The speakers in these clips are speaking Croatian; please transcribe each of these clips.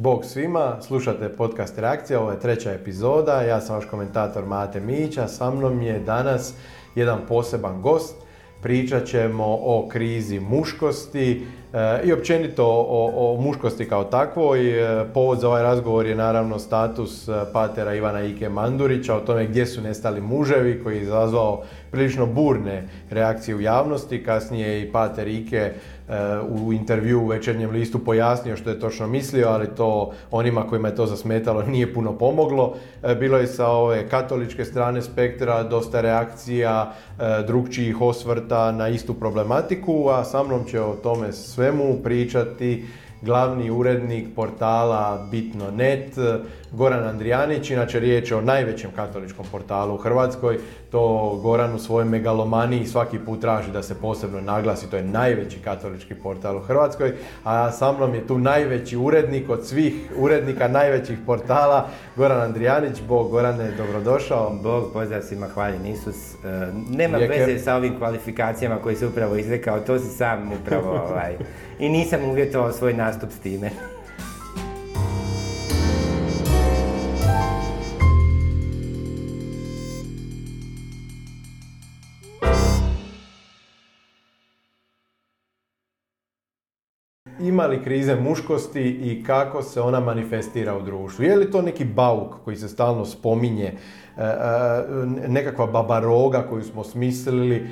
Bog svima, slušate podcast Reakcija, ovo je treća epizoda, ja sam vaš komentator Mate Mića, sa mnom je danas jedan poseban gost, pričat ćemo o krizi muškosti i općenito o, o, muškosti kao takvoj. E, povod za ovaj razgovor je naravno status e, patera Ivana Ike Mandurića o tome gdje su nestali muževi koji je izazvao prilično burne reakcije u javnosti. Kasnije i pater Ike u intervju u večernjem listu pojasnio što je točno mislio, ali to onima kojima je to zasmetalo nije puno pomoglo. E, bilo je sa ove katoličke strane spektra dosta reakcija, e, drugčijih osvrta na istu problematiku, a sa mnom će o tome svemu pričati glavni urednik portala Bitno.net, Goran Andrijanić, inače riječ je o najvećem katoličkom portalu u Hrvatskoj. To Goran u svojoj megalomaniji svaki put traži da se posebno naglasi, to je najveći katolički portal u Hrvatskoj, a sa mnom je tu najveći urednik od svih urednika najvećih portala, Goran Andrijanić. Bog, Gorane, dobrodošao. Bog, pozdrav svima, hvaljen Isus. E, nema veze sa ovim kvalifikacijama koji se upravo izrekao, to si sam upravo ovaj, i nisam uvjetovao svoj nastup s time. Ima li krize muškosti i kako se ona manifestira u društvu? Je li to neki bauk koji se stalno spominje, e, e, nekakva babaroga koju smo smislili, e,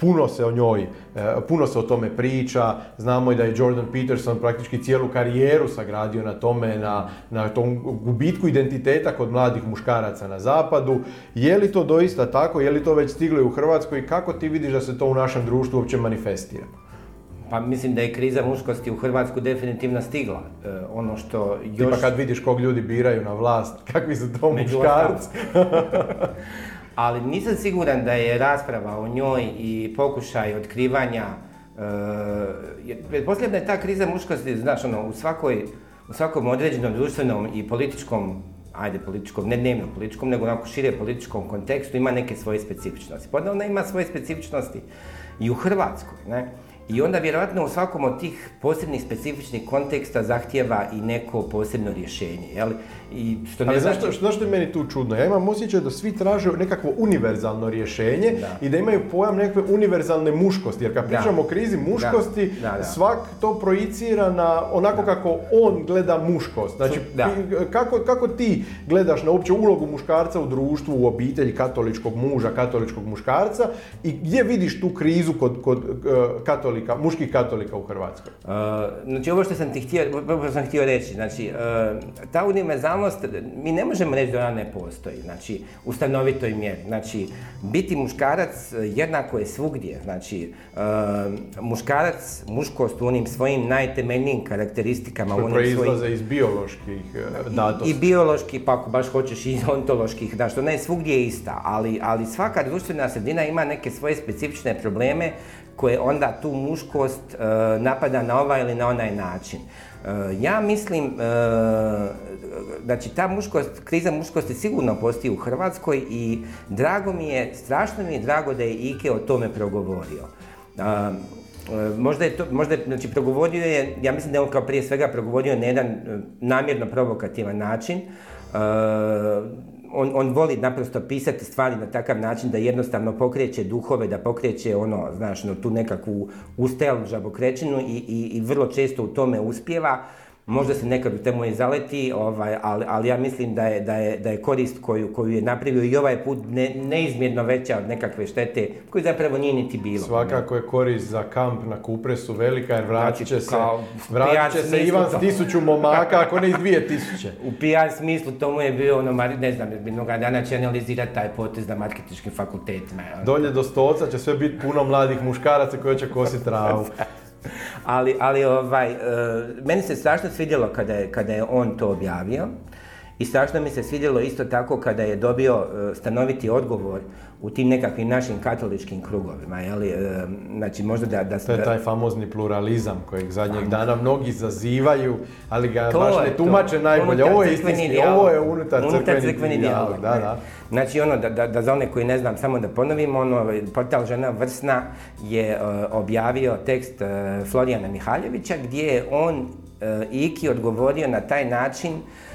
puno se o njoj, puno se o tome priča, znamo i da je Jordan Peterson praktički cijelu karijeru sagradio na tome, na, na tom gubitku identiteta kod mladih muškaraca na zapadu. Je li to doista tako, je li to već stiglo u Hrvatskoj i kako ti vidiš da se to u našem društvu uopće manifestira? Pa mislim da je kriza muškosti u Hrvatsku definitivno stigla. E, ono što još... Tipa kad vidiš kog ljudi biraju na vlast, kakvi su to muškarci. Ali nisam siguran da je rasprava o njoj i pokušaj otkrivanja da je ta kriza muškosti, znaš, ono, u, svakoj, u svakom određenom društvenom i političkom ajde političkom, ne dnevno političkom, nego onako šire političkom kontekstu ima neke svoje specifičnosti. Pa ona ima svoje specifičnosti i u Hrvatskoj, ne? I onda vjerojatno u svakom od tih posebnih specifičnih konteksta zahtjeva i neko posebno rješenje. Jel? I što ne Ali znači... zašto, zašto je meni tu čudno? Ja imam osjećaj da svi traže nekakvo univerzalno rješenje i da imaju pojam nekakve univerzalne muškosti. Jer kad pričamo o krizi muškosti, svak to projicira na onako kako on gleda muškost. Znači, kako, kako ti gledaš na uopće ulogu muškarca u društvu, u obitelji katoličkog muža, katoličkog muškarca i gdje vidiš tu krizu kod, kod uh, katolika, muških katolika u Hrvatskoj? Uh, znači, ovo što sam ti htio, sam htio reći, znači, uh, ta univerzalna mi ne možemo reći da ona ne postoji, znači, u stanovitoj mjeri. Znači, biti muškarac jednako je svugdje, znači, uh, muškarac, muškost u onim svojim najtemeljnijim karakteristikama. Što proizlaze iz bioloških datosti. I, I, biološki, pa ako baš hoćeš i ontoloških, znači, ona je svugdje ista, ali, ali svaka društvena sredina ima neke svoje specifične probleme koje onda tu muškost napada na ovaj ili na onaj način. Uh, ja mislim, znači ta muškost, kriza muškosti sigurno postoji u Hrvatskoj i drago mi je, strašno mi je drago da je Ike o tome progovorio. Možda je to, možda je, znači progovorio je, ja mislim da je on kao prije svega progovorio na jedan namjerno provokativan način on, on voli naprosto pisati stvari na takav način da jednostavno pokreće duhove, da pokreće ono, znaš, no, tu nekakvu ustajal žabokrećinu i, i, i vrlo često u tome uspjeva. Možda se nekad u temu i zaleti, ovaj, ali, ali ja mislim da je, da je, da je korist koju, koju je napravio i ovaj put ne, neizmjerno veća od nekakve štete, koji zapravo nije niti bilo. Svakako je korist za kamp na Kupresu velika, jer vratit će se, vratit će se Ivan s tisuću momaka, ako ne iz dvije tisuće. U PR smislu tomu je bio, ono, ne znam, jednoga dana će analizirati taj potez na marketičkim fakultetima. Dolje do stoca će sve biti puno mladih muškaraca koji će kositi travu. ali, ali ovaj, uh, meni se strašno svidjelo kada je, kada je on to objavio i strašno mi se svidjelo isto tako kada je dobio uh, stanoviti odgovor u tim nekakvim našim katoličkim krugovima, jeli, e, znači možda da... da to je taj famozni pluralizam kojeg zadnjeg dana mnogi zazivaju, ali ga baš ne tumače najbolje. Ovo je istinski, ovo je unutar, unutar crkveni, dijalog. Da, da. Znači ono, da, da, da, za one koji ne znam, samo da ponovim, ono, portal Žena Vrsna je uh, objavio tekst uh, Florijana Mihaljevića gdje je on e, Iki odgovorio na taj način e,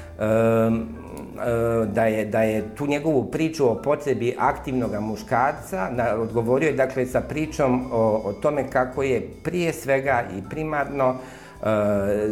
da je, da je tu njegovu priču o potrebi aktivnog muškarca, odgovorio je dakle sa pričom o, o tome kako je prije svega i primarno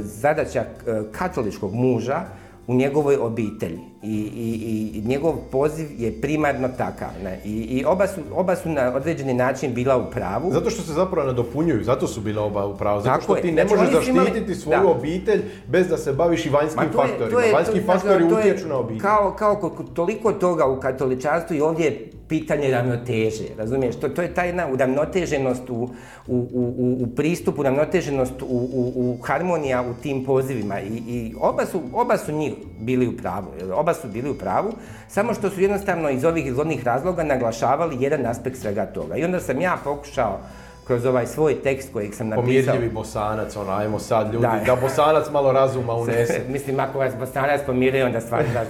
zadaća katoličkog muža u njegovoj obitelji i, i, i njegov poziv je primarno takav. Ne? I, i oba, su, oba su na određeni način bila u pravu. Zato što se zapravo nadopunjuju, zato su bila oba u pravu. Zato što ti ne znači, možeš zaštititi imali... svoju da. obitelj bez da se baviš i vanjskim to faktorima. To je, Vanjski to, faktori to utječu na obitelj. Kao, kao toliko toga u katoličanstvu i ovdje je pitanje ravnoteže, razumiješ? To, to je ta jedna uravnoteženost u, u, u, u pristupu, uravnoteženost u, u, u harmonija u tim pozivima i, i oba, su, oba su njih bili u pravu. Oba su bili u pravu, samo što su jednostavno iz ovih izvodnih razloga naglašavali jedan aspekt svega toga. I onda sam ja pokušao kroz ovaj svoj tekst kojeg sam napisao... Pomirljivi bosanac, ono, ajmo sad ljudi, da, da bosanac malo razuma unese. Mislim, ako vas bosanac pomiruje, onda stvarno znaš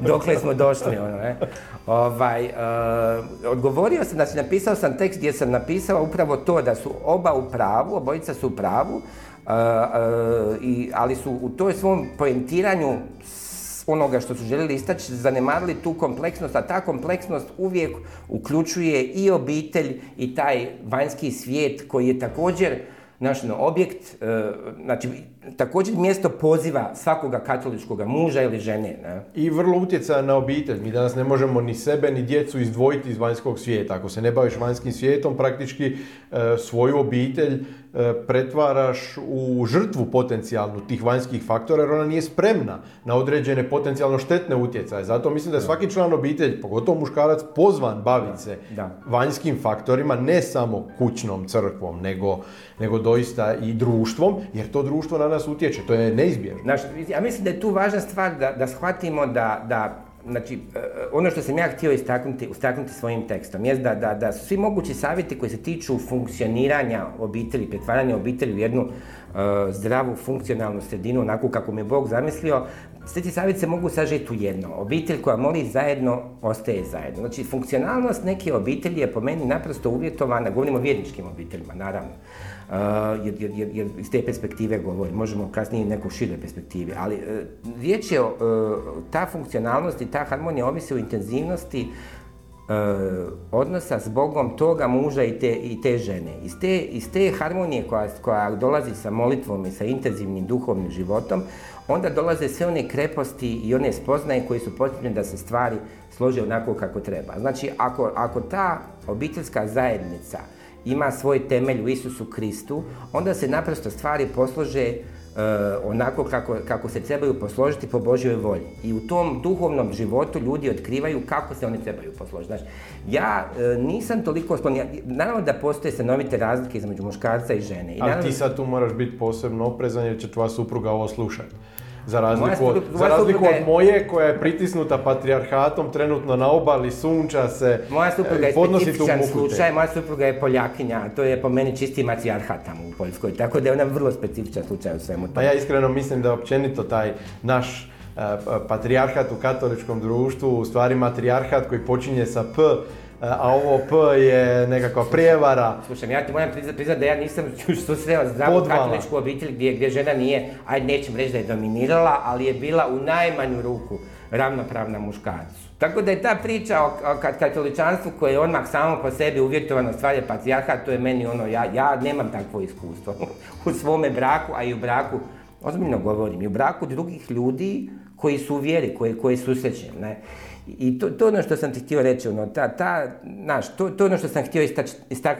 dokle smo došli, ono, ne. Ovaj, uh, odgovorio sam, znači napisao sam tekst gdje sam napisao upravo to da su oba u pravu, obojica su u pravu, i, ali su u toj svom poentiranju onoga što su željeli istaći, zanemarili tu kompleksnost, a ta kompleksnost uvijek uključuje i obitelj i taj vanjski svijet koji je također naš objekt, e, znači također mjesto poziva svakoga katoličkog muža ili žene. Ne? I vrlo utjecaja na obitelj. Mi danas ne možemo ni sebe ni djecu izdvojiti iz vanjskog svijeta. Ako se ne baviš vanjskim svijetom, praktički e, svoju obitelj E, pretvaraš u žrtvu potencijalnu tih vanjskih faktora jer ona nije spremna na određene potencijalno štetne utjecaje. Zato mislim da je svaki član obitelji, pogotovo muškarac, pozvan baviti se vanjskim faktorima, ne samo kućnom crkvom, nego, nego doista i društvom, jer to društvo na nas utječe, to je neizbježno. Znaš, ja mislim da je tu važna stvar da, da shvatimo da, da znači, e, ono što sam ja htio istaknuti, istaknuti svojim tekstom je da, da, da su svi mogući savjeti koji se tiču funkcioniranja obitelji, pretvaranja obitelji u jednu uh, zdravu, funkcionalnu sredinu, onako kako mi je Bog zamislio, sve ti se mogu sažeti u jedno. Obitelj koja moli zajedno, ostaje zajedno. Znači, funkcionalnost neke obitelji je po meni naprosto uvjetovana, govorimo o vjerničkim obiteljima, naravno, jer, jer, jer, iz te perspektive govori, možemo kasnije i neku šire perspektive, ali uh, riječ je, uh, ta funkcionalnost i ta harmonija ovisi o intenzivnosti uh, odnosa s Bogom toga muža i te, i te žene. Iz te, iz te harmonije koja, koja dolazi sa molitvom i sa intenzivnim duhovnim životom, onda dolaze sve one kreposti i one spoznaje koje su potrebne da se stvari slože onako kako treba. Znači, ako, ako ta obiteljska zajednica ima svoj temelj u Isusu Kristu, onda se naprosto stvari poslože onako kako, kako se trebaju posložiti po Božjoj volji. I u tom duhovnom životu ljudi otkrivaju kako se oni trebaju posložiti. Znači, ja uh, nisam toliko sklon, naravno da postoje stanovite razlike između muškarca i žene. I Ali ti sad tu moraš biti posebno oprezan jer će tvoja supruga ovo slušati. Za razliku, od, za razliku od moje koja je pritisnuta patrijarhatom, trenutno na obali, sunča se, Moja supruga je specifičan slučaj, moja supruga je Poljakinja, to je po meni čisti matrijarhat tamo u Poljskoj, tako da je ona vrlo specifičan slučaj u svemu. Pa ja iskreno mislim da općenito taj naš uh, patrijarhat u katoličkom društvu, u stvari matrijarhat koji počinje sa P, a ovo P je nekakva prijevara. Slušaj, ja ti moram priznati da ja nisam susreo zdravu katoličku obitelj gdje, gdje žena nije, ajde nećem reći da je dominirala, ali je bila u najmanju ruku ravnopravna muškarcu. Tako da je ta priča o, o katoličanstvu koje je odmah samo po sebi uvjetovano stvar je patrijarhat, to je meni ono, ja, ja nemam takvo iskustvo u svome braku, a i u braku, ozbiljno govorim, i u braku drugih ljudi koji su u vjeri, koji, koji susrećem, ne. I to, to ono što sam ti htio reći, ono, ta, ta, naš, to, to ono što sam htio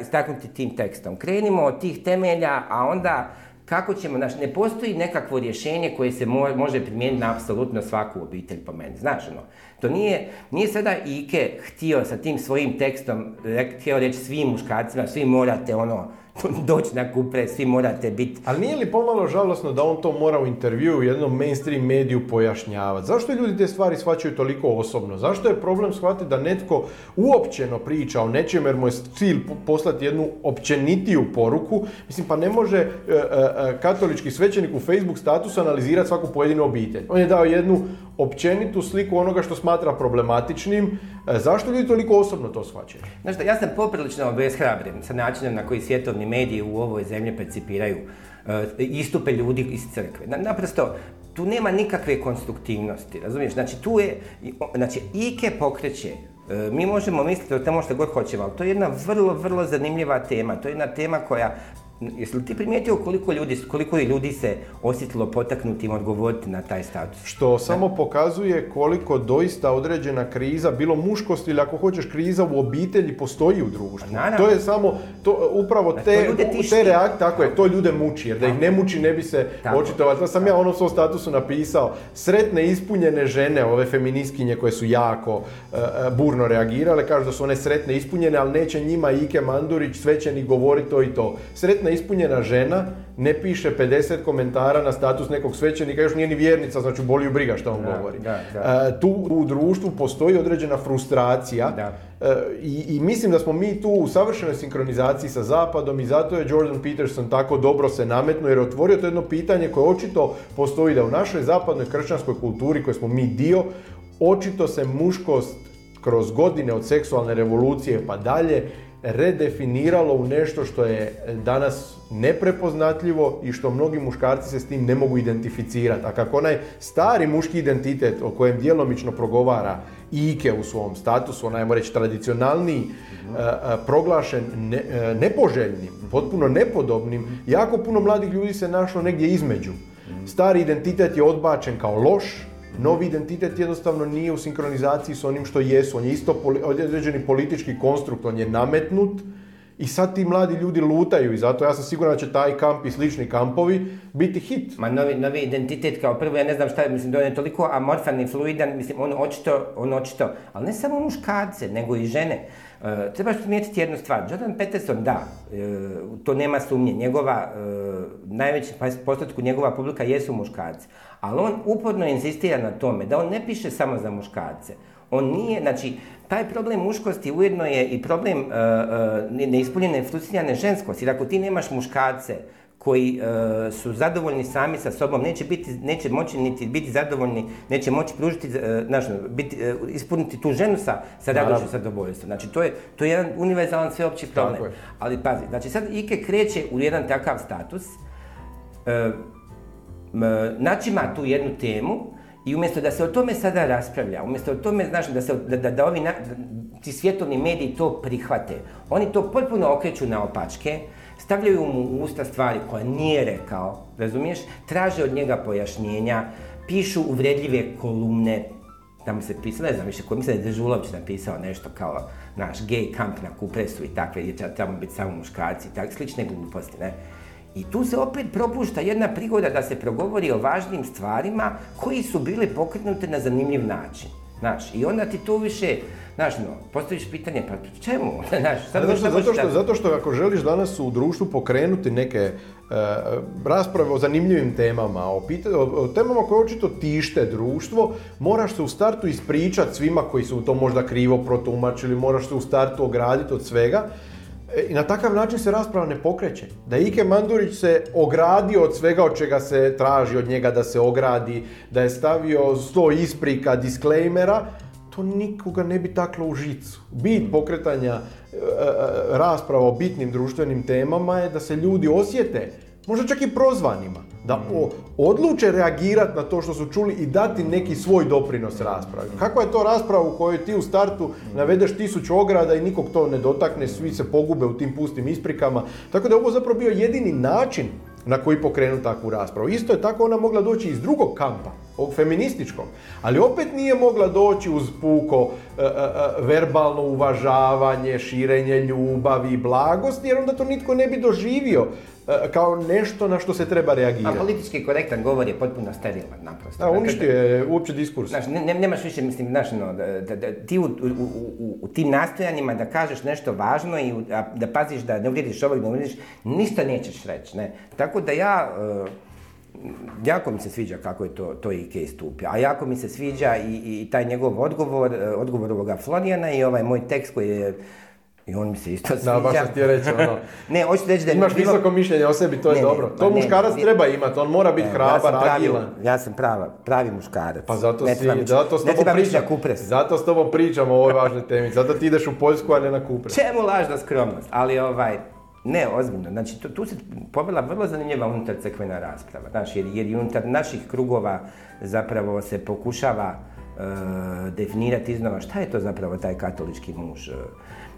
istaknuti tim tekstom. Krenimo od tih temelja, a onda kako ćemo, znaš, ne postoji nekakvo rješenje koje se mo, može primijeniti na apsolutno svaku obitelj po meni, znaš, ono, to nije, nije sada Ike htio sa tim svojim tekstom, htio reći svim muškarcima, svi morate, ono, doći na kupre, svi morate biti. Ali nije li pomalo žalosno da on to mora u intervju u jednom mainstream mediju pojašnjavati? Zašto ljudi te stvari shvaćaju toliko osobno? Zašto je problem shvatiti da netko uopćeno priča o nečem jer mu je cilj poslati jednu općenitiju poruku? Mislim, pa ne može e, e, e, katolički svećenik u Facebook statusu analizirati svaku pojedinu obitelj. On je dao jednu općenitu sliku onoga što smatra problematičnim. zašto ljudi toliko osobno to shvaćaju? Znaš ja sam poprilično obeshrabren sa načinom na koji svjetovni mediji u ovoj zemlji percipiraju e, istupe ljudi iz crkve. Na- Naprosto, tu nema nikakve konstruktivnosti, razumiješ? Znači, tu je, znači, Ike pokreće, e, mi možemo misliti o tome što god hoćemo, ali to je jedna vrlo, vrlo zanimljiva tema. To je jedna tema koja, jesi li ti primijetio koliko ljudi, koliko je ljudi se osjetilo potaknutim odgovoriti na taj status? Što samo pokazuje koliko doista određena kriza, bilo muškost ili ako hoćeš kriza u obitelji, postoji u društvu. Naravno. To je samo, to, upravo to te, ljude tišti. te reakcije, tako je, to ljude muči, jer da ih ne muči ne bi se očitovali. To sam ja u onom svom statusu napisao, sretne ispunjene žene, ove feministkinje koje su jako e, burno reagirale, kažu da su one sretne ispunjene, ali neće njima Ike Mandurić, svećenik, govoriti to i to. Sretna ispunjena žena ne piše 50 komentara na status nekog svećenika, još nije ni vjernica, znači boli ju briga što on Da, govori. da, da. E, tu u društvu postoji određena frustracija Da. e, i, i mislim da smo mi tu u savršenoj sinkronizaciji sa Zapadom i zato je Jordan Peterson tako dobro se nametnuo jer je otvorio to jedno pitanje koje očito postoji da u našoj zapadnoj kršćanskoj kulturi koje smo mi dio, očito se muškost kroz godine od seksualne revolucije pa dalje redefiniralo u nešto što je danas neprepoznatljivo i što mnogi muškarci se s tim ne mogu identificirati. A kako onaj stari muški identitet o kojem djelomično progovara Ike u svom statusu, onaj, ajmo reći, tradicionalniji, e, e, proglašen ne- e, nepoželjnim, potpuno nepodobnim, jako puno mladih ljudi se našlo negdje između. Stari identitet je odbačen kao loš, Novi identitet jednostavno nije u sinkronizaciji s onim što jesu. On je isto poli- određeni politički konstrukt, on je nametnut i sad ti mladi ljudi lutaju i zato ja sam siguran da će taj kamp i slični kampovi biti hit. Ma novi, novi identitet kao prvo, ja ne znam šta je, mislim da on je toliko amorfan i fluidan, mislim on očito, on očito, ali ne samo muškarce, nego i žene. E, trebaš primijetiti jednu stvar, Jordan Peterson, da, e, to nema sumnje, njegova, e, najveći postotku njegova publika jesu muškarci, ali on uporno insistira na tome da on ne piše samo za muškarce. On nije, znači, taj problem muškosti ujedno je i problem e, e, ne- neispunjene frustrirane ženskosti. Jer ako ti nemaš muškarce koji e, su zadovoljni sami sa sobom, neće, biti, neće moći niti biti zadovoljni, neće moći pružiti, e, znaš, biti, e, ispuniti tu ženu sa, sa radošću sa zadovoljstvom. Znači, to je, to je jedan univerzalan sveopći problem. Tako je. Ali pazi, znači sad Ike kreće u jedan takav status, e, m, načima tu jednu temu i umjesto da se o tome sada raspravlja, umjesto o tome, znaš, da, se, da, da, da ovi na- da- ti svjetovni mediji to prihvate, oni to potpuno okreću na opačke, stavljaju mu u usta stvari koje nije rekao, razumiješ, traže od njega pojašnjenja, pišu uvredljive kolumne, tamo se pisalo, ne znam više, ko mislim da je Dežulović napisao nešto kao naš gay kamp na Kupresu i takve, gdje će tamo biti samo muškarci i tak, slične gluposti, ne. I tu se opet propušta jedna prigoda da se progovori o važnim stvarima koji su bile pokrenute na zanimljiv način. Znaš, i onda ti to više, znaš, no, postaviš pitanje, pa čemu? Znaš, sad Zato šta što, zato, što, zato što ako želiš danas u društvu pokrenuti neke e, rasprave o zanimljivim temama, o, pita- o- o temama koje očito tište društvo, moraš se u startu ispričati svima koji su to možda krivo protumačili, moraš se u startu ograditi od svega. E, I na takav način se rasprava ne pokreće. Da Ike Mandurić se ogradio od svega od čega se traži od njega da se ogradi, da je stavio sto isprika, disklejmera, to nikoga ne bi taklo u žicu. Bit pokretanja e, e, rasprava o bitnim društvenim temama je da se ljudi osjete, možda čak i prozvanima, da o- odluče reagirati na to što su čuli i dati neki svoj doprinos raspravi. Kakva je to rasprava u kojoj ti u startu navedeš tisuću ograda i nikog to ne dotakne, svi se pogube u tim pustim isprikama. Tako da je ovo zapravo bio jedini način na koji pokrenu takvu raspravu. Isto je tako ona mogla doći iz drugog kampa, ovog feminističkog, ali opet nije mogla doći uz puko e, e, e, verbalno uvažavanje, širenje ljubavi i blagosti, jer onda to nitko ne bi doživio e, kao nešto na što se treba A reagirati. politički korektan govor je potpuno sterilan naprosto. Da, Dakle, uništio je uopće diskurs. Znaš, ne, ne- nemaš više, mislim, znaš, no, da, da, da ti u, u, u, u- tim nastojanjima da kažeš nešto važno i a, da paziš da ne uvrijediš ovog, ne uvrijediš, ništa nećeš reći, ne. Tako da ja, jako mi se sviđa kako je to, to Ike istupio, a jako mi se sviđa i, i taj njegov odgovor, e, odgovor ovoga Florijana i ovaj moj tekst koji je, i on mi se isto sviđa. Da, baš sam ti reći, ono, Ne, hoću reći da je imaš bilo- visoko mišljenje o sebi, to je Ne, ne, dobro. ma To ne, muškarac ne. treba imati, on mora biti ja sam hrabar, pravi- agilan. Ja sam prava, pravi muškarac. Pa zato Ne si, ići- zato s ne tobom pričam, kupres. zato s tobom pričamo o ovoj važnoj temi, zato ti ideš u Poljsku, a ne na kupres. Čemu lažna skromnost? Ali ovaj, Ne, ozbiljno. Znači, tu, tu se povela vrlo zanimljiva unutar crkvena rasprava. Znaš, jer, jer i unutar naših krugova zapravo se pokušava e, definirati iznova šta je to zapravo taj katolički muž. e,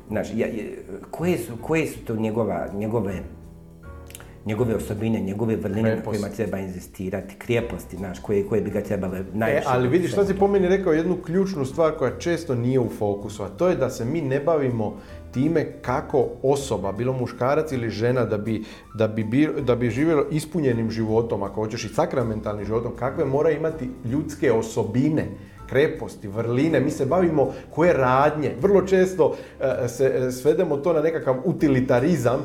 Znaš, ja, je- koje, su, koje su to njegova, njegove njegove osobine, njegove vrline na kojima treba inzistirati, krijeposti, znaš, koje, koje bi ga trebale E, najviše... ali vidiš, sad si po meni rekao jednu ključnu stvar koja često nije u fokusu, a to je da se mi ne bavimo time kako osoba, bilo muškarac ili žena, da bi, da bi, da bi živjelo ispunjenim životom, ako hoćeš i sakramentalnim životom, kakve mora imati ljudske osobine, kreposti, vrline, mi se bavimo koje radnje. Vrlo često e, se e, svedemo to na nekakav utilitarizam,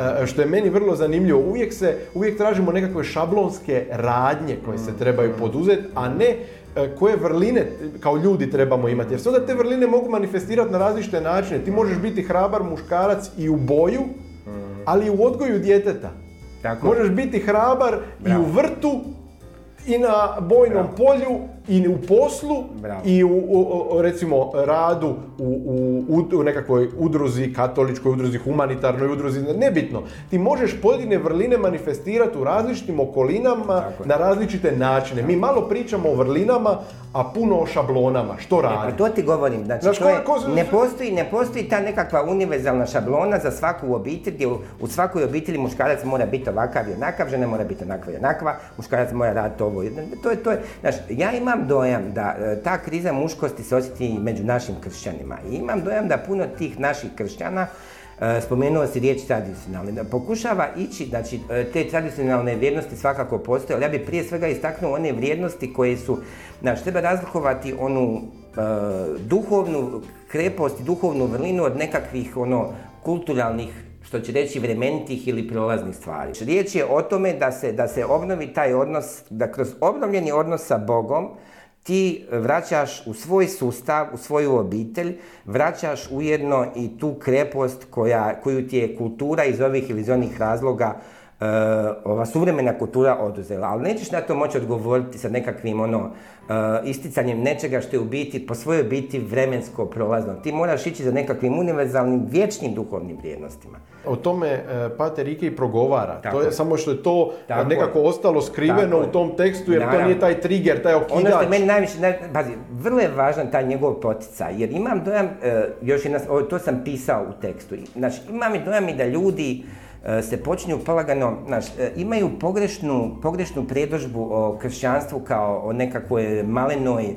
E, što je meni vrlo zanimljivo, uvijek se, uvijek tražimo nekakve šablonske radnje koje se trebaju poduzeti, a ne koje vrline kao ljudi trebamo imati. Jer se onda te vrline mogu manifestirati na različite načine. Ti možeš biti hrabar muškarac i u boju, ali i u odgoju djeteta. Tako. Možeš biti hrabar i u vrtu i na bojnom Bravo. polju i u poslu Bravo. i u, u- u, recimo radu u, u, u- u nekakvoj udruzi, katoličkoj udruzi, humanitarnoj udruzi, nebitno. Ti možeš pojedine vrline manifestirati u različitim okolinama na različite načine. Mi malo pričamo o vrlinama, a puno o šablonama. Što E, radi? pa to ti govorim, znači Znaš, to je, ko ne, postoji, ne postoji ta nekakva univerzalna šablona za svaku obitelj gdje u, u svakoj obitelji muškarac mora biti ovakav i onakav, žena mora biti onakva i onakva, muškarac mora raditi ovo. i- To je, to je, znaš, ja imam dojam da e, ta kriza muškosti se osjeti među našim kršćanima. I imam dojam da puno tih naših kršćana E, spomenuo si riječ tradicionalni, da pokušava ići, znači te tradicionalne vrijednosti svakako postoje, ali ja bih prije svega istaknuo one vrijednosti koje su, znači treba razlikovati onu duhovnu krepost duhovnu vrlinu od nekakvih ono kulturalnih što će reći vremenitih ili prolaznih stvari. Riječ je o tome da se, da se obnovi taj odnos, da kroz obnovljeni odnos sa Bogom ti vraćaš u svoj sustav, u svoju obitelj, vraćaš ujedno i tu krepost koja, koju ti je kultura iz ovih ili iz onih razloga e, ova suvremena kultura oduzela, ali nećeš na to moći odgovoriti sa nekakvim ono e, isticanjem nečega što je u biti po svojoj biti vremensko prolazno. Ti moraš ići za nekakvim univerzalnim vječnim duhovnim vrijednostima. O tome e, Pater Ike i progovara. Tako to je je. samo što je to Tako nekako je. ostalo skriveno Tako u tom tekstu jer to Naravno. nije taj trigger, taj Ono što okidač. meni najviše, naj, pazi, vrlo je važan taj njegov poticaj, jer imam dojam, još jedna, to sam pisao u tekstu, znači imam i dojam i da ljudi se počinju polagano, znaš, e, imaju pogrešnu, pogrešnu predožbu o kršćanstvu kao o nekakvoj malenoj, e,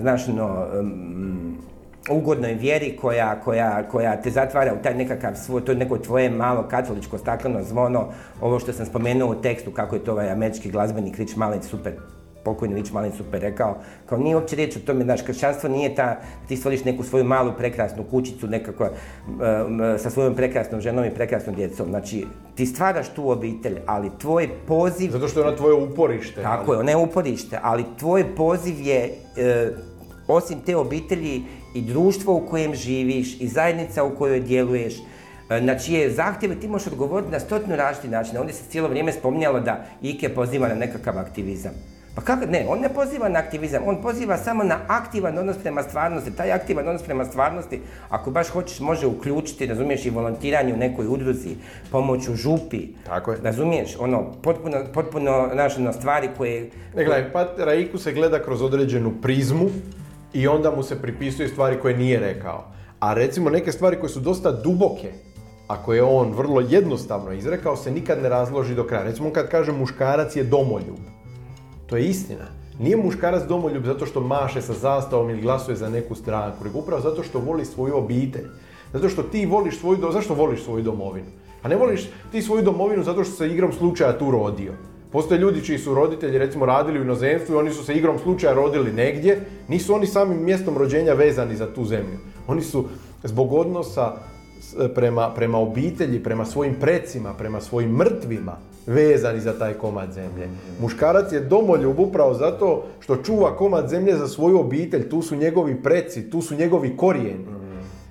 znaš, mm, ugodnoj vjeri koja, koja, koja te zatvara u taj nekakav svoj, to neko tvoje malo katoličko stakleno zvono, ovo što sam spomenuo u tekstu, kako je to ovaj američki glazbenik Rich Malin super pokojni Rich Malin super rekao, kao nije uopće riječ o tome, znaš, kršćanstvo nije ta, ti stvoriš neku svoju malu prekrasnu kućicu nekako um, sa svojom prekrasnom ženom i prekrasnom djecom, znači ti stvaraš tu obitelj, ali tvoj poziv Zato što je ona tvoje uporište. tako je, ono je uporište, ali tvoj poziv je, e, osim te obitelji, i društvo u kojem živiš, i zajednica u kojoj djeluješ, e, na čije zahtjeve ti možeš odgovoriti na stotinu različitih načina. Ovdje se cijelo vrijeme spominjalo da Ike poziva na nekakav aktivizam. Pa kako, ne, on ne poziva na aktivizam, on poziva samo na aktivan odnos prema stvarnosti. Taj aktivan odnos prema stvarnosti, ako baš hoćeš, može uključiti, razumiješ, i volontiranje u nekoj udruzi, pomoć u župi. Tako je. Razumiješ, ono, potpuno, potpuno, znaš, ono, stvari koje... Ne, gledaj, Patera Iku se gleda kroz određenu prizmu i onda mu se pripisuju stvari koje nije rekao. A recimo neke stvari koje su dosta duboke, a koje je on vrlo jednostavno izrekao, se nikad ne razloži do kraja. Recimo on kad kaže muškarac je domoljub. To je istina. Nije muškarac domoljub zato što maše sa zastavom ili glasuje za neku stranku, nego upravo zato što voli svoju obitelj. Zato što ti voliš svoju domovinu. Zašto voliš svoju domovinu? A ne voliš ti svoju domovinu zato što se igrom slučaja tu rodio. Postoje ljudi čiji su roditelji recimo radili u inozemstvu i oni su se igrom slučaja rodili negdje. Nisu oni samim mjestom rođenja vezani za tu zemlju. Oni su zbog odnosa prema, prema obitelji, prema svojim precima, prema svojim mrtvima vezani za taj komad zemlje. Muškarac je domoljub upravo zato što čuva komad zemlje za svoju obitelj, tu su njegovi preci, tu su njegovi korijeni.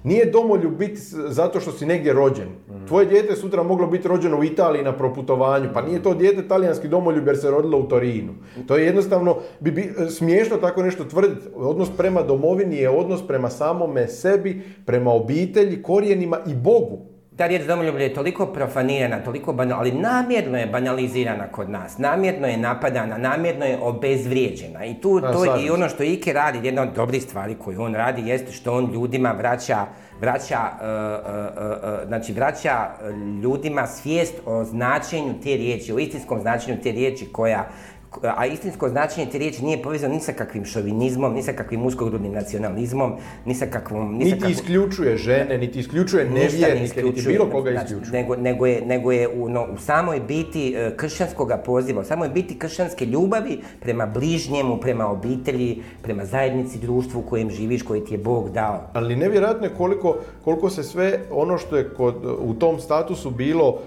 Nije domoljub biti zato što si negdje rođen. Tvoje dijete sutra moglo biti rođeno u Italiji na proputovanju, pa nije to dijete talijanski domoljub jer se rodilo u Torinu. To je jednostavno, bi, bi smiješno tako nešto tvrditi. Odnos prema domovini je odnos prema samome sebi, prema obitelji, korijenima i Bogu. Ta riječ domoljublje je toliko profanirana, toliko banal, ali namjerno je banalizirana kod nas, namjerno je napadana, namjerno je obezvrijeđena. I tu, A, to i ono što Ike radi, jedna od dobrih stvari koju on radi, jeste što on ljudima vraća, vraća, e, e, e, znači vraća e, ljudima svijest o značenju te riječi, o istinskom značenju te riječi koja, a istinsko značenje te riječi nije povezano ni sa kakvim šovinizmom, ni sa kakvim uskogrudnim nacionalizmom, ni sa kakvom... Ni sa Niti kakvom- isključuje žene, niti isključuje nevjernike, niti bilo koga znači, isključuje. Nego, nego je, nego je u, no, u samoj biti e, kršćanskog poziva, u samoj biti kršćanske ljubavi prema bližnjemu, prema obitelji, prema zajednici, društvu u kojem živiš, koji ti je Bog dao. Ali nevjerojatno je koliko, koliko se sve ono što je kod, u tom statusu bilo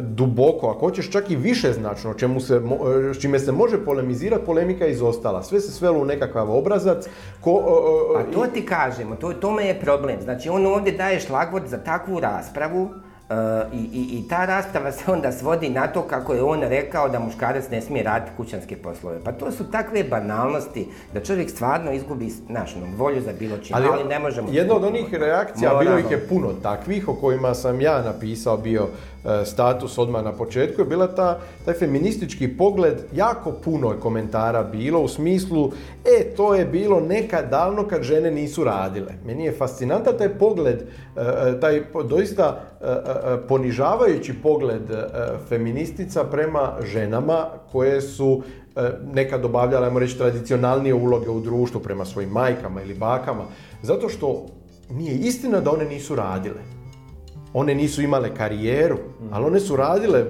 duboko, ako hoćeš čak i više značno, čemu se, e, s čime se može polemizirati, polemika je izostala. Sve se svelo u nekakav obrazac. Ko, o- o- Pa to ti kažemo, to, tome je problem. Znači on ovdje daje šlagvort za takvu raspravu e, i, i, i ta rasprava se onda svodi na to kako je on rekao da muškarac ne smije raditi kućanske poslove. Pa to su takve banalnosti da čovjek stvarno izgubi znaš, ono, volju za bilo čim, ali, ne možemo... Jedna od onih reakcija, bilo ih je puno takvih o kojima sam ja napisao bio e, status odmah na početku, je bila ta, taj feministički pogled, jako puno je komentara bilo u smislu, e, to je bilo nekad davno kad žene nisu radile. Meni je fascinantan taj pogled, e, e, taj doista e, e, e, ponižavajući pogled e, feministica prema ženama koje su e, nekad obavljala, ajmo reći, tradicionalnije uloge u društvu prema svojim majkama ili bakama, zato što nije istina da one nisu radile. One nisu imale karijeru, ali one su radile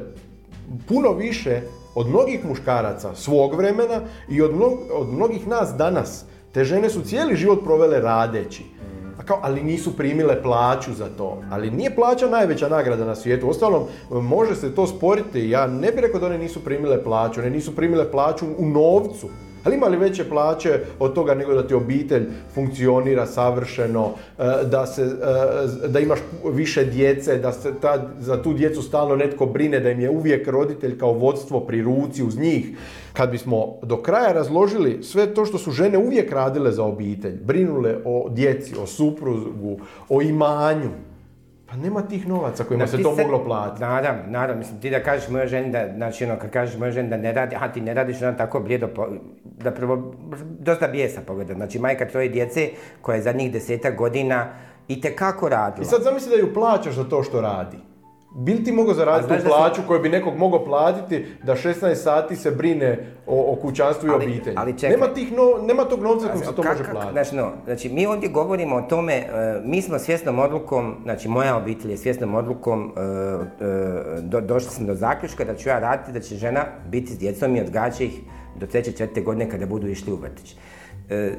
puno više od mnogih muškaraca svog vremena i od, mnog- od mnogih nas danas. Te žene su cijeli život provele radeći. A kao, ali nisu primile plaću za to. Ali nije plaća najveća nagrada na svijetu. Ostalom, može se to sporiti. Ja ne bih rekao da one nisu primile plaću. One nisu primile plaću u novcu. Ali ima li veće plaće od toga nego da ti obitelj funkcionira savršeno, e, da, se, e, da imaš više djece, da se ta, za tu djecu stalno netko brine, da im je uvijek roditelj kao vodstvo pri ruci uz njih. Kad bismo do kraja razložili sve to što su žene uvijek radile za obitelj, brinule o djeci, o suprugu, o imanju, pa nema tih novaca kojima Da, se to moglo platiti. Naravno, naravno, mislim ti da kažeš mojoj ženi da, znači ono, kad kažeš mojoj ženi da ne radi, a ti ne radiš, ona tako blijedo, po, da prvo, dosta bijesa pogleda. Znači majka troje djece koja je zadnjih desetak godina i kako radila. I sad zamisli da ju plaćaš za to što radi. Bil ti mogao zaraditi tu sam- plaću koju bi nekog mogao platiti da 16 sati se brine o, o kućanstvu i Ali- obitelji? ali čekaj. nema, tih no, nema tog novca kojim se to Kak- može platiti. Znači, no, znači, mi ovdje govorimo o tome, e, mi smo svjesnom odlukom, znači moja obitelj je svjesnom odlukom, e, e, do, došli smo do zaključka da ću ja raditi, da će žena biti s djecom i odgađa ih do treće, četvrte godine kada budu išli u vrtić.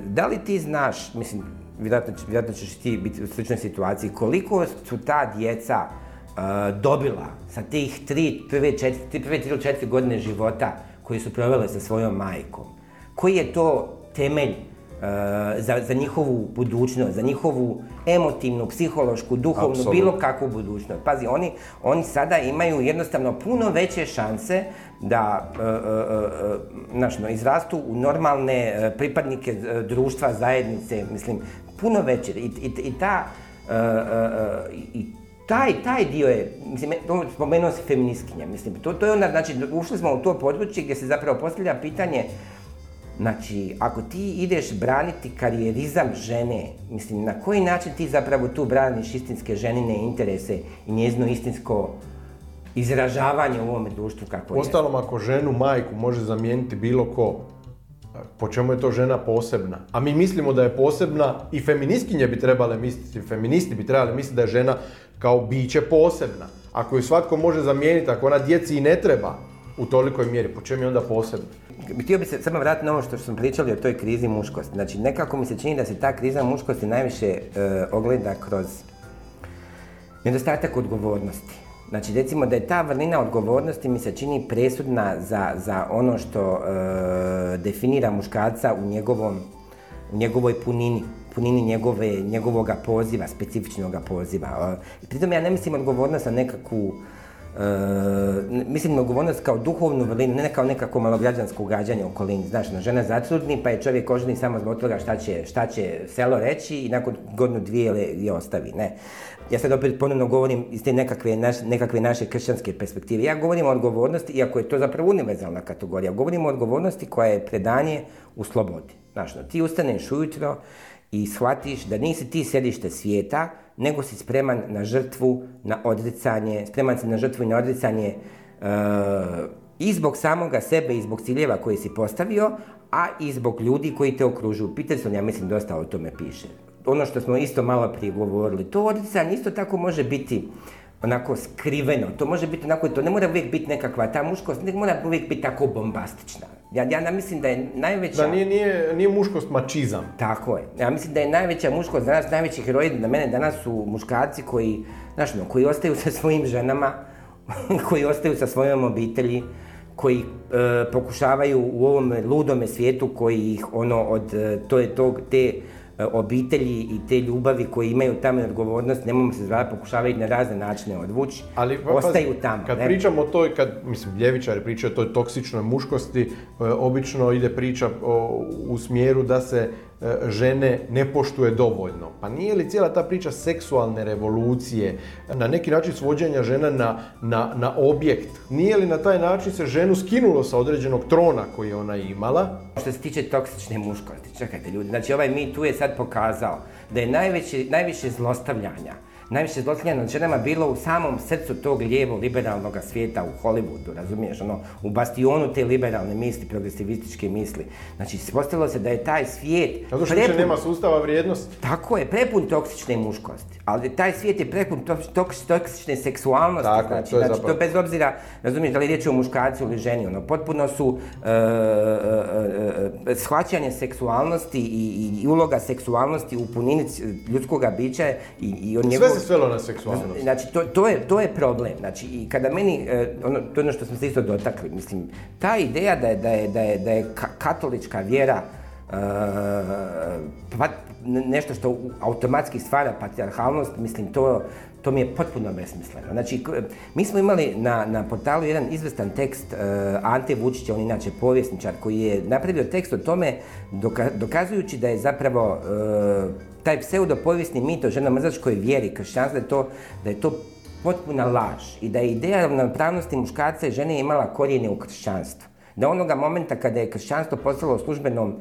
Da li ti znaš, mislim, vjerojatno, vjerojatno ćeš ti biti u sličnoj situaciji, koliko su ta djeca dobila sa tih tri, prve, četiri, prve tri ili četiri godine života koje su provele sa svojom majkom? Koji je to temelj e, za, za njihovu budućnost, za njihovu emotivnu, psihološku, duhovnu, bilo kakvu budućnost. Pazi, oni, oni sada imaju jednostavno puno veće šanse da e, e, e, no, izrastu u normalne e, pripadnike e, društva, zajednice, mislim, puno veće. I, i, i ta, e, e, e, i taj, taj dio je, mislim, to spomenuo si feministkinja, mislim, to, to je onda, znači, ušli smo u to područje gdje se zapravo postavlja pitanje, Znači, ako ti ideš braniti karijerizam žene, mislim, na koji način ti zapravo tu braniš istinske ženine interese i njezino istinsko izražavanje u ovome društvu kako je? Ostalom, ako ženu majku može zamijeniti bilo ko, po čemu je to žena posebna? A mi mislimo da je posebna i feministkinje bi trebale misliti, feministi bi trebali misliti da je žena kao biće posebna. Ako ju svatko može zamijeniti, ako ona djeci i ne treba u tolikoj mjeri, po čemu je onda posebna? Htio bi se samo vratiti na ovo što smo pričali o toj krizi muškosti. Znači, nekako mi se čini da se ta kriza muškosti najviše e, ogleda kroz nedostatak odgovornosti. Znači, recimo da je ta vrlina odgovornosti mi se čini presudna za, za ono što e, definira muškarca u njegovom u njegovoj punini, punini njegove, njegovoga poziva, specifičnoga poziva. E, Pritom ja ne mislim odgovornost na nekakvu mislim na odgovornost kao duhovnu vrlinu, ne kao nekako malograđansko ugađanje okolini. Znaš, na žena zatrudni pa je čovjek oženi samo zbog toga šta će, šta će selo reći i nakon godinu dvije je ostavi. Ne. Ja sad opet ponovno govorim iz te nekakve, nekakve naše kršćanske perspektive. Ja govorim o odgovornosti, iako je to zapravo univerzalna kategorija. Govorim o odgovornosti koja je predanje u slobodi. Znaš, no, ti ustaneš ujutro i shvatiš da nisi ti sjedište svijeta, nego si spreman na žrtvu, na odricanje, spreman si na žrtvu i na odricanje uh, i zbog samoga sebe i zbog ciljeva koje si postavio, a i zbog ljudi koji te okružuju. Peterson, ja mislim, dosta o tome piše. Ono što smo isto malo prije govorili, to odricanje isto tako može biti onako skriveno, to može biti onako, to ne mora uvijek biti nekakva ta muškost, ne mora uvijek biti tako bombastična. Ja, ja mislim da je najveća... Da nije, nije, nije muškost mačizam. Tako je. Ja mislim da je najveća muškost danas, najveći heroji na mene danas su muškarci koji, znaš, no, koji ostaju sa svojim ženama, koji ostaju sa svojom obitelji, koji e, pokušavaju u ovom ludome svijetu koji ih ono od, e, to je tog, te obitelji i te ljubavi koji imaju tamo odgovornost, nemojmo se zvati, pokušavaju na razne načine odvući, Ali, pa, ostaju tamo. Kad pričamo o toj, kad, mislim, ljevičari pričaju o toj toksičnoj muškosti, e, obično ide priča u smjeru da se E, žene ne poštuje dovoljno. Pa nije li cijela ta priča seksualne revolucije, na neki način svođenja žena na, na, na objekt, nije li na taj način se ženu skinulo sa određenog trona koji je ona imala? Što se tiče toksične muškosti, čekajte ljudi, znači ovaj mi tu je sad pokazao da je najveće, najviše zlostavljanja najviše zlostavljanja nad ženama bilo u samom srcu tog lijevo liberalnog svijeta u Hollywoodu, razumiješ, ono, u bastionu te liberalne misli, progresivističke misli. Znači, postavilo se da je taj svijet... Zato što prepun, nema sustava vrijednosti. Tako je, prepun toksične muškosti. Ali taj svijet je prepun toksične seksualnosti. Tako, znači, to je znači, to bez obzira, razumiješ, da li riječ o muškarcu ili ženi, ono, potpuno su e, e, e, shvaćanje seksualnosti i, i, uloga seksualnosti u punini ljudskog bića i, i od njegovog se svelo na seksualnost. Znači, to, to, je, to je problem. Znači, i kada meni, e, ono, to je ono što smo se isto dotakli, mislim, ta ideja da je, da je, da je, da je katolička vjera uh, pa, nešto što automatski stvara patriarhalnost, mislim, to, to mi je potpuno besmisleno. Znači, mi smo imali na, na portalu jedan izvestan tekst uh, Ante Vučića, on inače povjesničar, koji je napravio tekst o tome dokazujući da je zapravo taj pseudopovijesni mit o ženomrzačkoj vjeri kršćanstva, da je, to, da je to potpuna laž i da je ideja ravnopravnosti muškarca i žene imala korijene u kršćanstvu. Da onoga momenta kada je kršćanstvo postalo službenom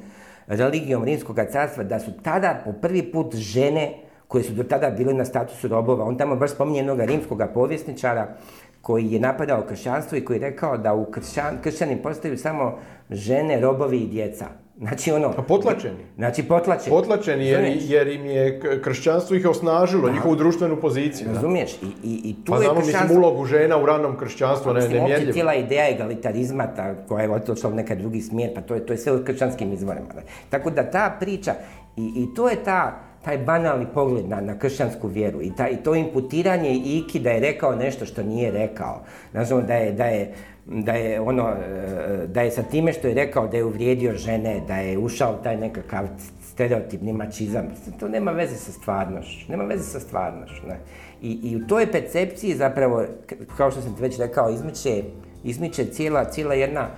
religijom Rimskog carstva, da su tada po prvi put žene koje su do tada bile na statusu robova, on tamo baš spominje jednog rimskog povjesničara koji je napadao kršćanstvo i koji je rekao da u kršćan, kršćani postaju samo žene, robovi i djeca. Znači ono... Pa potlačeni. Znači potlačeni. Potlačeni jer, jer im je kršćanstvo ih osnažilo, njihovu društvenu poziciju. Razumiješ? I, i, i tu pa je znamo, mislim, ulogu žena u ranom kršćanstvu, ne, nemjerljivo. cijela ideja egalitarizma, ta, koja je otišla u nekaj drugi smjer, pa to je, to je sve u kršćanskim izvorima. Tako da ta priča, i, i to je ta, taj banalni pogled na, na kršćansku vjeru i, ta, i to imputiranje Iki da je rekao nešto što nije rekao. Znači, da je, da je da je ono, e, da je sa time što je rekao da je uvrijedio žene, da je ušao taj nekakav stereotipni mačizam, to nema veze sa stvarnošću, nema veze sa stvarnošću. Ne? I, I u toj percepciji zapravo, kao što sam već rekao, izmiče, izmiče cijela, cijela jedna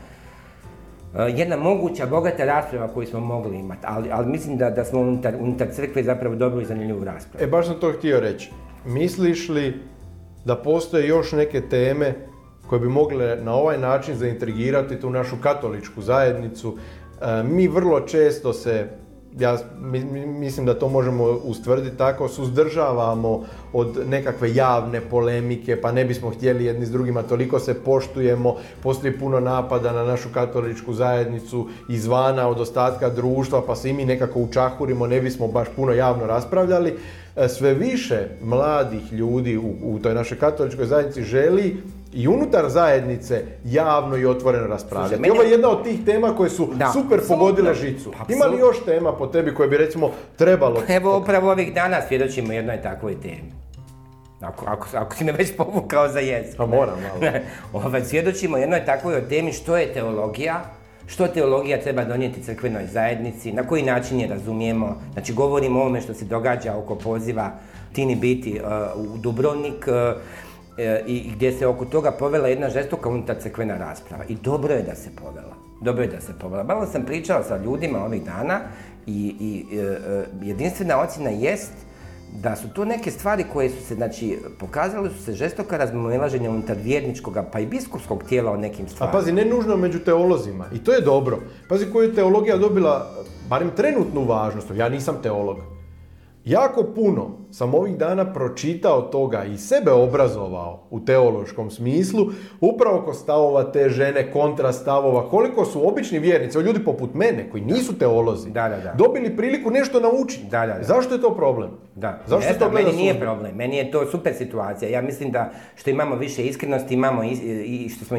jedna moguća, bogata rasprava koju smo mogli imati, ali, ali mislim da, da smo unutar, unutar crkve zapravo dobili zanimljivu raspravu. E, baš sam to htio reći. Misliš li da postoje još neke teme koje bi mogle na ovaj način zaintrigirati tu našu katoličku zajednicu. E, mi vrlo često se, ja mislim da to možemo ustvrditi tako, suzdržavamo od nekakve javne polemike, pa ne bismo htjeli jedni s drugima, toliko se poštujemo, postoji puno napada na našu katoličku zajednicu izvana od ostatka društva, pa se i mi nekako učahurimo, ne bismo baš puno javno raspravljali. E, sve više mladih ljudi u, u toj našoj katoličkoj zajednici želi i unutar zajednice javno i otvoreno raspravljati. Meni... Ovo je jedna od tih tema koje su super pogodile žicu. Ima li još tema po tebi koje bi recimo trebalo... Evo upravo ovih dana svjedočimo jednoj takvoj temi. Ako, ako, ako si me već povukao za jezik. Pa moram malo. ovaj, svjedočimo jednoj takvoj temi što je teologija, što teologija treba donijeti crkvenoj zajednici, na koji način je razumijemo. Znači govorimo o ovome što se događa oko poziva Tini Biti uh, u Dubrovnik, uh, e, i gdje se oko toga povela jedna žestoka unutar crkvena rasprava. I dobro je da se povela. Dobro je da se povela. Malo sam pričao sa ljudima ovih dana i, i e, e, jedinstvena ocjena jest da su to neke stvari koje su se, znači, pokazale su se žestoka razmojelaženja unutar vjerničkog pa i biskupskog tijela o nekim A stvarima. pazi, ne nužno među teolozima. I to je dobro. Pazi koju je teologija dobila, barem trenutnu važnost. Ja nisam teolog. Jako puno sam ovih dana pročitao toga i sebe obrazovao u teološkom smislu, upravo oko stavova te žene, kontra stavova, koliko su obični vjernici, evo ljudi poput mene, koji nisu teolozi, Da, da, da. dobili priliku nešto naučiti. Da, da, da. Zašto je to problem? Da, Zašto ne se to meni nije problem, meni je to super situacija. Ja mislim da što imamo više iskrenosti, imamo is- i što smo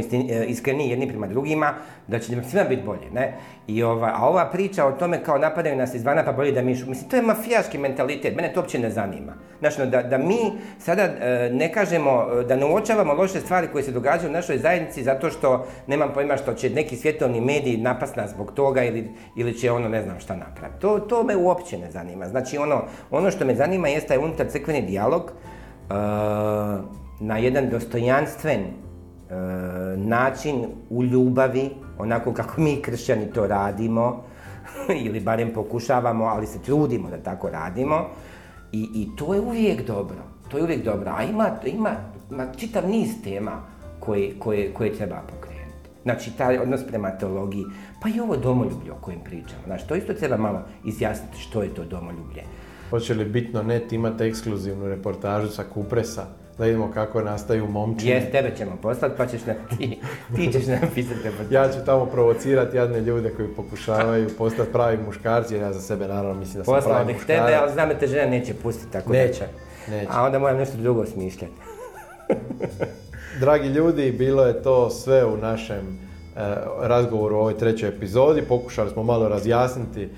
iskreni jedni prema drugima, da će nam svima biti bolje, ne? I ova, a ova priča o tome kao napadaju nas izvana pa bolje da mi šu- mislim to je mafijaški mentalitet, mene to uopće ne zanima. Znači, da, da mi sada e, ne kažemo, e, da ne uočavamo loše stvari koje se događaju u našoj zajednici zato što nemam pojma što će neki svjetovni mediji napast nas zbog toga ili, ili će ono ne znam šta napraviti. To, to me uopće ne zanima. Znači ono, ono što me zanima jest taj unutar crkveni dijalog e, na jedan dostojanstven e, način u ljubavi, onako kako mi kršćani to radimo, ili barem pokušavamo, ali se trudimo da tako radimo. I, i to je uvijek dobro. To je uvijek dobro. A ima, ima, ima čitav niz tema koje, koje, koje treba pokrenuti. Znači, taj odnos prema teologiji, pa i ovo domoljublje o kojem pričamo. Znači, to isto treba malo izjasniti što je to domoljublje. Hoće li bitno net imati ekskluzivnu reportažu sa Kupresa? Da vidimo kako nastaju momčine. Jes, tebe ćemo poslati, pa ćeš na, ti, ti ćeš napisati reportažu. Ja ću tamo provocirati jadne ljude koji pokušavaju postati pravi muškarci, jer ja za sebe naravno mislim da sam Poslao pravi bih muškarac. tebe, ali znam da te žena neće pustiti, tako Neće, da neće. A onda moram nešto drugo smišljati. Dragi ljudi, bilo je to sve u našem e, razgovoru u ovoj trećoj epizodi. Pokušali smo malo razjasniti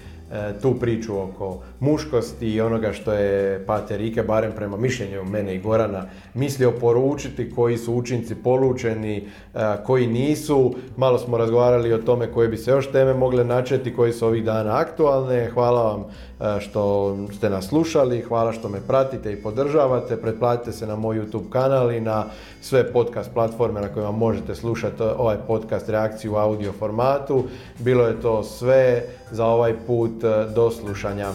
tu priču oko muškosti i onoga što je Pater Ike, barem prema mišljenju mene i Gorana, mislio poručiti, koji su učinci polučeni, e, koji nisu. Malo smo razgovarali o tome koje bi se još teme mogle načeti, koji su ovih dana aktualne. Hvala vam e, što ste nas slušali, hvala što me pratite i podržavate. Pretplatite se na moj YouTube kanal i na sve podcast platforme na kojima možete slušati ovaj podcast reakciju u audio formatu. Bilo je to sve za ovaj put. Do slušanja.